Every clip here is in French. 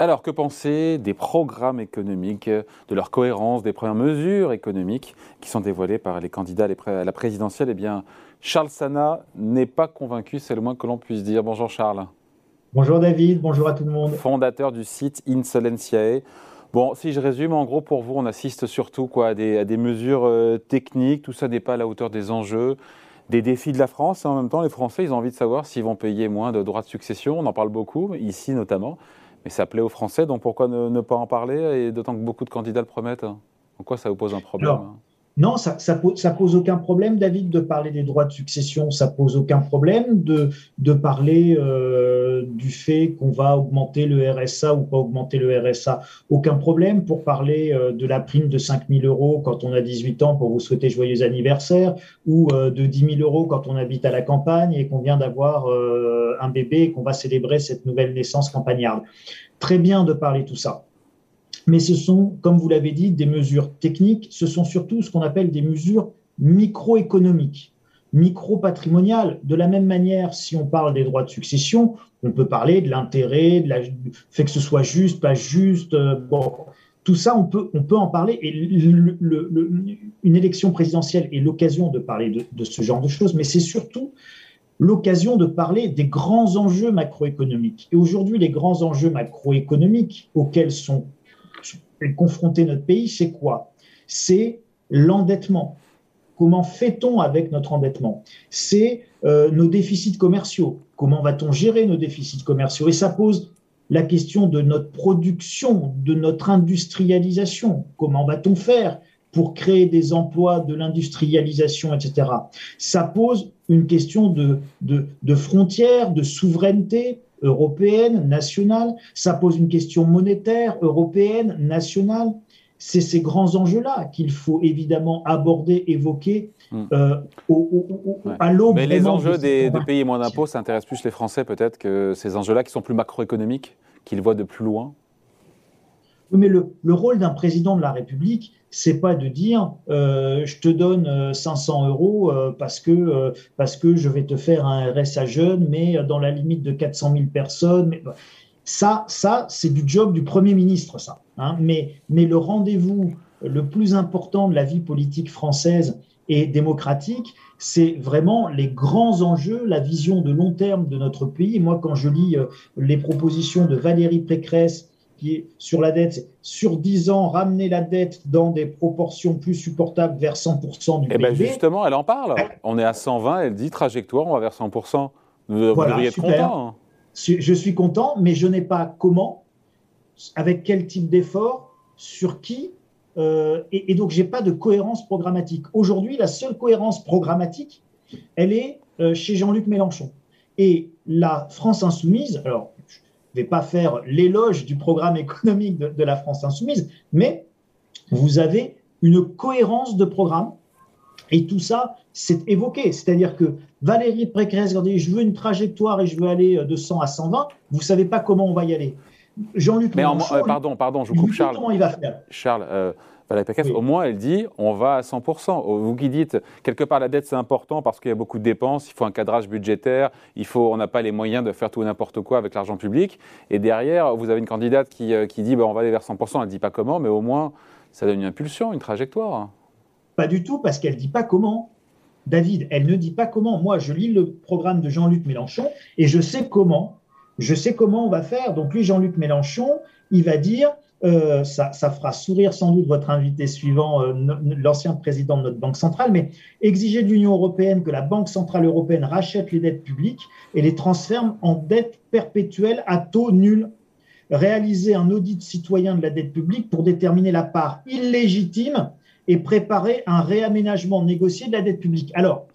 Alors, que penser des programmes économiques, de leur cohérence, des premières mesures économiques qui sont dévoilées par les candidats à la présidentielle? Eh bien, Charles Sana n'est pas convaincu, c'est le moins que l'on puisse dire. Bonjour Charles. Bonjour David, bonjour à tout le monde. Fondateur du site Insolentiae. Bon, si je résume, en gros, pour vous, on assiste surtout quoi, à, des, mesures euh, techniques, tout ça n'est pas à la hauteur des enjeux, des défis de la France, et en même temps, les Français, ils ont envie de savoir s'ils vont payer moins de droits de succession, on en parle beaucoup, ici notamment. Mais ça plaît aux Français, donc pourquoi ne, pas en parler? Et d'autant que beaucoup de candidats le promettent. En quoi ça vous pose un problème non, ça, pose, aucun problème, David, de parler des droits de succession. Ça pose aucun problème de, de parler euh, du fait qu'on va augmenter le RSA ou pas augmenter le RSA. Aucun problème pour parler euh, de la prime de 5 000 euros quand on a 18 ans pour vous souhaiter joyeux anniversaire ou euh, de 10 000 euros quand on habite à la campagne et qu'on vient d'avoir un bébé et qu'on va célébrer cette nouvelle naissance campagnarde. Très bien de parler tout ça mais ce sont, comme vous l'avez dit, des mesures techniques, ce sont surtout ce qu'on appelle des mesures microéconomiques, micro-patrimoniales. De la même manière, si on parle des droits de succession, on peut parler de l'intérêt, de fait que ce soit juste, pas juste. Euh, bon, tout ça, on peut, on peut en parler. Et une élection présidentielle est l'occasion de parler de, de, ce genre de choses, mais c'est surtout l'occasion de parler des grands enjeux macroéconomiques. Et aujourd'hui, les grands enjeux macroéconomiques auxquels sont confronter notre pays, c'est quoi? C'est l'endettement. Comment fait-on avec notre endettement? C'est euh, nos déficits commerciaux. Comment va-t-on gérer nos déficits commerciaux? Et ça pose la question de notre production, de notre industrialisation. Comment va-t-on faire pour créer des emplois, de l'industrialisation, etc. Ça pose une question de, frontières, de souveraineté, européenne, nationale, ça pose une question monétaire, européenne, nationale. C'est ces grands enjeux-là qu'il faut évidemment aborder, évoquer hmm. euh, à l'aube. Mais les enjeux des, de payer moins d'impôts, ça intéresse plus les Français peut-être que ces enjeux-là qui sont plus macroéconomiques, qu'ils voient de plus loin mais le, le rôle d'un président de la République, c'est pas de dire euh, je te donne 500 euh, euros euh, parce que parce que je vais te faire un RSA jeune, mais dans la limite de 400 000 personnes. Mais, ça, ça, c'est du job du premier ministre, ça. Hein. Mais mais le rendez-vous le plus important de la vie politique française et démocratique, c'est vraiment les grands enjeux, la vision de long terme de notre pays. Moi, quand je lis les propositions de Valérie Pécresse qui est sur la dette, sur 10 ans, ramener la dette dans des proportions plus supportables vers 100% du eh ben justement, elle en parle. On est à 120, elle dit trajectoire, on va vers 100%. Vous, devriez être content. Hein. Je suis content, mais je n'ai pas comment, avec quel type d'effort, sur qui. Euh, et, et, donc, j'ai pas de cohérence programmatique. Aujourd'hui, la seule cohérence programmatique, elle est euh, chez Jean-Luc Mélenchon. Et la France insoumise, alors ne vais pas faire l'éloge du programme économique de, la France insoumise, mais vous avez une cohérence de programme et tout ça, c'est évoqué. C'est-à-dire que Valérie Pécresse, dit je veux une trajectoire et je veux aller de 100 à 120, vous ne savez pas comment on va y aller. Jean-Luc Mélenchon, euh, pardon, pardon, je vous coupe Charles. Comment il va faire Charles, euh, au moins, elle dit on va à 100%. Vous qui dites, quelque part, la dette, c'est important parce qu'il y a beaucoup de dépenses, il faut un cadrage budgétaire, il faut, on n'a pas les moyens de faire tout n'importe quoi avec l'argent public. Et derrière, vous avez une candidate qui, euh, qui dit bah, on va aller vers 100%, elle ne dit pas comment, mais au moins, ça donne une impulsion, une trajectoire. Pas du tout, parce qu'elle ne dit pas comment. David, elle ne dit pas comment. Moi, je lis le programme de Jean-Luc Mélenchon et je sais comment. Je sais comment on va faire. Donc, lui, Jean-Luc Mélenchon, il va dire euh, ça, fera sourire sans doute votre invité suivant, euh, l'ancien président de notre Banque centrale, mais exiger de l'Union européenne que la Banque centrale européenne rachète les dettes publiques et les transforme en dettes perpétuelles à taux nul. Réaliser un audit citoyen de la dette publique pour déterminer la part illégitime et préparer un réaménagement négocié de la dette publique. Alors,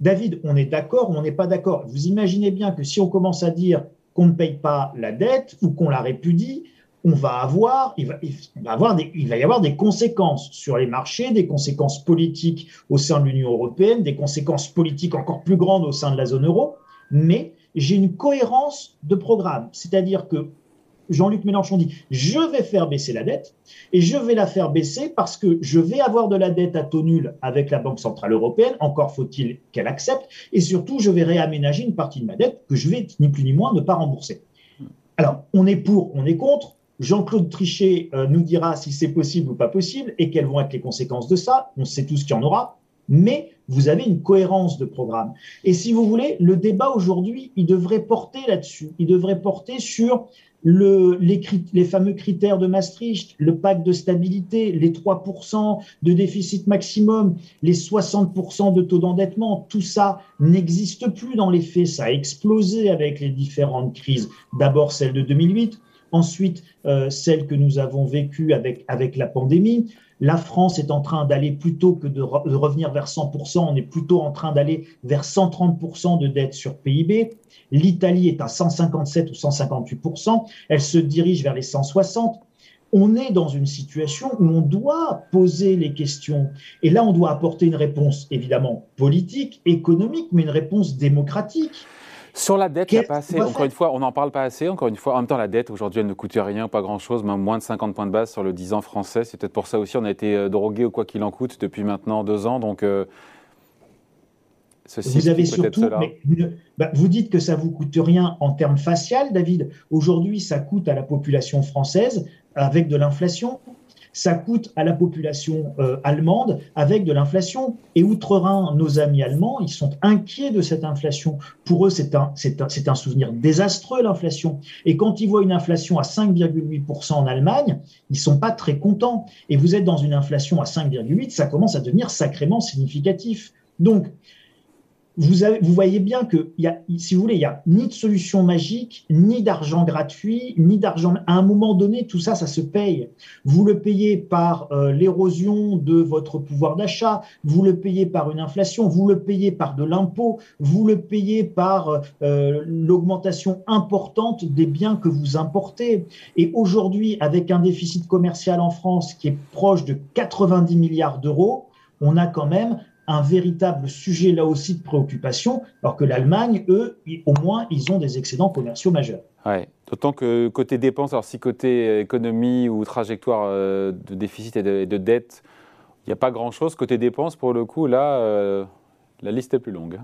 David, on est d'accord ou on n'est pas d'accord? Vous imaginez bien que si on commence à dire qu'on ne paye pas la dette ou qu'on la répudie, on va avoir, il va, avoir des, il va y avoir des conséquences sur les marchés, des conséquences politiques au sein de l'Union européenne, des conséquences politiques encore plus grandes au sein de la zone euro, mais j'ai une cohérence de programme. C'est-à-dire que Jean-Luc Mélenchon dit je vais faire baisser la dette et je vais la faire baisser parce que je vais avoir de la dette à taux nul avec la Banque Centrale Européenne, encore faut-il qu'elle accepte, et surtout je vais réaménager une partie de ma dette que je vais ni plus ni moins ne pas rembourser. Alors, on est pour, on est contre, Jean-Claude Trichet nous dira si c'est possible ou pas possible et quelles vont être les conséquences de ça. On sait tous qu'il y en aura, mais vous avez une cohérence de programme. Et si vous voulez, le débat aujourd'hui, il devrait porter là-dessus. Il devrait porter sur le, les, les, fameux critères de Maastricht, le pacte de stabilité, les 3% de déficit maximum, les 60% de taux d'endettement, tout ça n'existe plus dans les faits. Ça a explosé avec les différentes crises. D'abord celle de 2008, ensuite euh, celle que nous avons vécue avec, avec la pandémie. La France est en train d'aller plutôt que de, revenir vers 100%, on est plutôt en train d'aller vers 130% de dette sur PIB. L'Italie est à 157 ou 158%, elle se dirige vers les 160. On est dans une situation où on doit poser les questions. Et là, on doit apporter une réponse évidemment politique, économique, mais une réponse démocratique. Sur la dette, il n'y a pas assez. Encore une fois, on n'en parle pas assez. Encore une fois, en même temps, la dette, aujourd'hui, elle ne coûte rien, pas grand-chose, moins de 50 points de base sur le 10 ans français. C'est peut-être pour ça aussi on a été euh, drogué ou quoi qu'il en coûte depuis maintenant deux ans. Donc, euh, vous avez surtout, bah, vous dites que ça vous coûte rien en termes facial, David. Aujourd'hui, ça coûte à la population française avec de l'inflation ça coûte à la population euh, allemande avec de l'inflation. Et outre-Rhin, nos amis allemands, ils sont inquiets de cette inflation. Pour eux, c'est un, un, un souvenir désastreux, l'inflation. Et quand ils voient une inflation à 5,8% en Allemagne, ils sont pas très contents. Et vous êtes dans une inflation à 5,8%, ça commence à devenir sacrément significatif. Donc, vous, avez, voyez bien que, si vous voulez, il n'y a ni de solution magique, ni d'argent gratuit, ni d'argent. À un moment donné, tout ça, ça se paye. Vous le payez par euh, l'érosion de votre pouvoir d'achat, vous le payez par une inflation, vous le payez par de l'impôt, vous le payez par euh, l'augmentation importante des biens que vous importez. Et aujourd'hui, avec un déficit commercial en France qui est proche de 90 milliards d'euros, on a quand même un véritable sujet là aussi de préoccupation, alors que l'Allemagne, eux, au moins, ils ont des excédents commerciaux majeurs. D'autant que côté dépenses, alors si côté économie ou trajectoire euh, de déficit et de, dette, il n'y a pas grand-chose. Côté dépenses, pour le coup, là, euh, la liste est plus longue.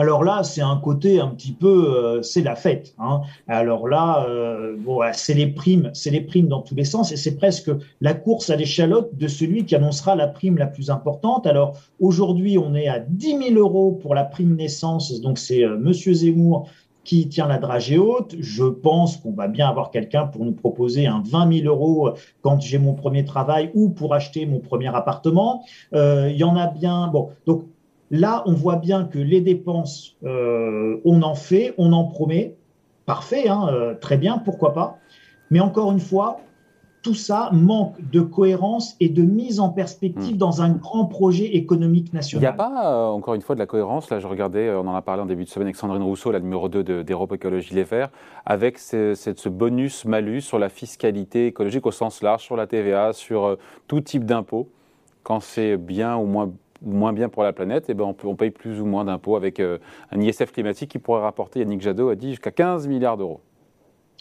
Alors là, c'est un côté un petit peu, euh, c'est la fête. Hein. Alors là, euh, bon, c'est les primes, c'est les primes dans tous les sens, et c'est presque la course à l'échalote de celui qui annoncera la prime la plus importante. Alors aujourd'hui, on est à 10 000 euros pour la prime naissance, donc c'est euh, Monsieur Zemmour qui tient la dragée haute. Je pense qu'on va bien avoir quelqu'un pour nous proposer un 20 000 euros quand j'ai mon premier travail ou pour acheter mon premier appartement. Il y en a bien. Bon, donc Là, on voit bien que les dépenses, euh, on en fait, on en promet. Parfait, hein, euh, très bien, pourquoi pas. Mais encore une fois, tout ça manque de cohérence et de mise en perspective hmm. dans un grand projet économique national. Il n'y a pas, euh, encore une fois, de la cohérence. Là, je regardais, on en a parlé en début de semaine avec Sandrine Rousseau, la numéro 2 d'Europe Écologie Les Verts, avec ce, ce bonus-malus sur la fiscalité écologique au sens large, sur la TVA, sur tout type d'impôt, quand c'est bien ou moins moins bien pour la planète, et eh ben on, paye plus ou moins d'impôts avec euh, un ISF climatique qui pourrait rapporter, Yannick Jadot a dit, jusqu'à 15 milliards d'euros.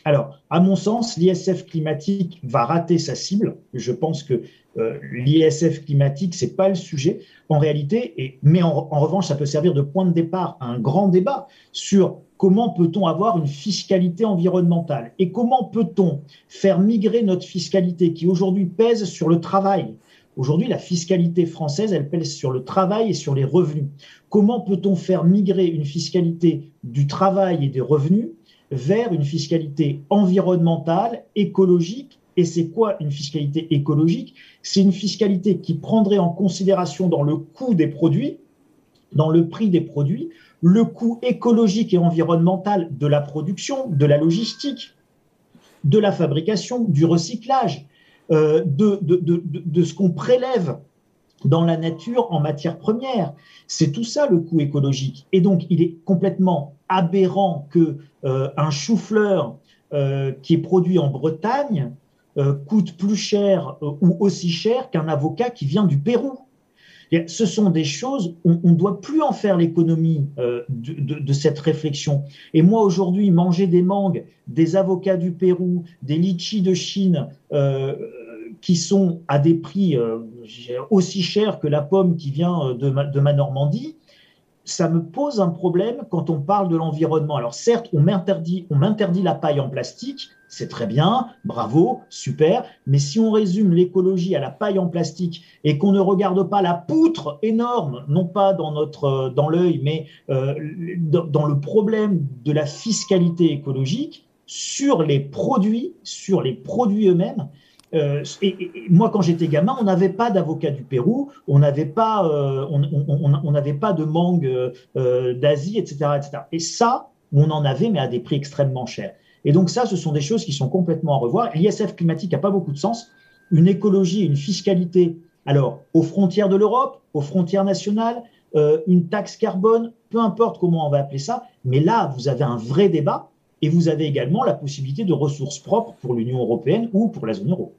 Alors, à mon sens, l'ISF climatique va rater sa cible. Je pense que euh, l'ISF climatique, c'est pas le sujet en réalité, mais en, en, revanche, ça peut servir de point de départ à un grand débat sur comment peut-on avoir une fiscalité environnementale et comment peut-on faire migrer notre fiscalité qui aujourd'hui pèse sur le travail, Aujourd'hui, la fiscalité française, elle pèse sur le travail et sur les revenus. Comment peut-on faire migrer une fiscalité du travail et des revenus vers une fiscalité environnementale, écologique? Et c'est quoi une fiscalité écologique? C'est une fiscalité qui prendrait en considération dans le coût des produits, dans le prix des produits, le coût écologique et environnemental de la production, de la logistique, de la fabrication, du recyclage, de, de, de, de, ce qu'on prélève dans la nature en matière première. C'est tout ça le coût écologique. Et donc, il est complètement aberrant que euh, un chou-fleur euh, qui est produit en Bretagne coûte plus cher ou aussi cher qu'un avocat qui vient du Pérou. ce sont des choses, on ne doit plus en faire l'économie de, de, cette réflexion. Et moi, aujourd'hui, manger des mangues, des avocats du Pérou, des litchis de Chine, euh, qui sont à des prix euh, aussi chers que la pomme qui vient euh, de ma, Normandie, ça me pose un problème quand on parle de l'environnement. Alors certes, on m'interdit, on m'interdit la paille en plastique, c'est très bien, bravo, super, mais si on résume l'écologie à la paille en plastique et qu'on ne regarde pas la poutre énorme, non pas dans notre dans l'œil, mais euh, dans le problème de la fiscalité écologique sur les produits, sur les produits eux-mêmes, euh, et, moi, quand j'étais gamin, on n'avait pas d'avocat du Pérou, on n'avait pas, euh, on, n'avait pas de mangue euh, d'Asie, etc., etc. Et ça, on en avait, mais à des prix extrêmement chers. Et donc ça, ce sont des choses qui sont complètement à revoir. L'ISF climatique n'a pas beaucoup de sens. Une écologie, une fiscalité, alors aux frontières de l'Europe, aux frontières nationales, une taxe carbone, peu importe comment on va appeler ça, mais là, vous avez un vrai débat et vous avez également la possibilité de ressources propres pour l'Union européenne ou pour la zone euro.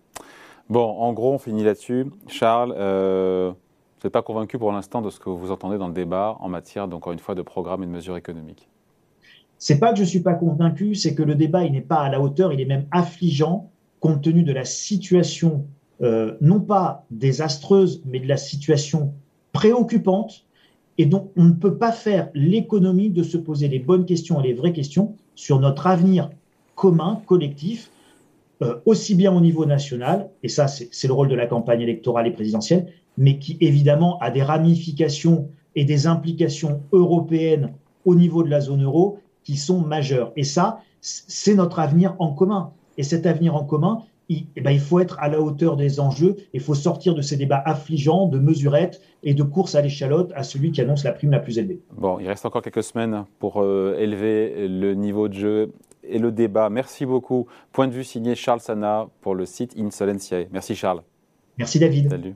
Bon, en gros, on finit là-dessus. Charles, euh, vous n'êtes pas convaincu pour l'instant de ce que vous entendez dans le débat en matière, encore une fois, de programmes et de mesures économiques? C'est pas que je ne suis pas convaincu, c'est que le débat, il n'est pas à la hauteur, il est même affligeant compte tenu de la situation, euh, non pas désastreuse, mais de la situation préoccupante. Et donc, on ne peut pas faire l'économie de se poser les bonnes questions et les vraies questions sur notre avenir commun, collectif, euh, aussi bien au niveau national, et ça c'est le rôle de la campagne électorale et présidentielle, mais qui évidemment a des ramifications et des implications européennes au niveau de la zone euro qui sont majeures. Et ça, c'est notre avenir en commun. Et cet avenir en commen, il, eh ben, il faut être à la hauteur des enjeux, il faut sortir de ces débats affligeants, de mesurettes et de course à l'échalote à celui qui annonce la prime la plus élevée. Bon, il reste encore quelques semaines pour euh, élever le niveau de jeu et le débat. Merci beaucoup. Point de vue signé Charles Sana pour le site Insolentiae. Merci Charles. Merci David. Salut.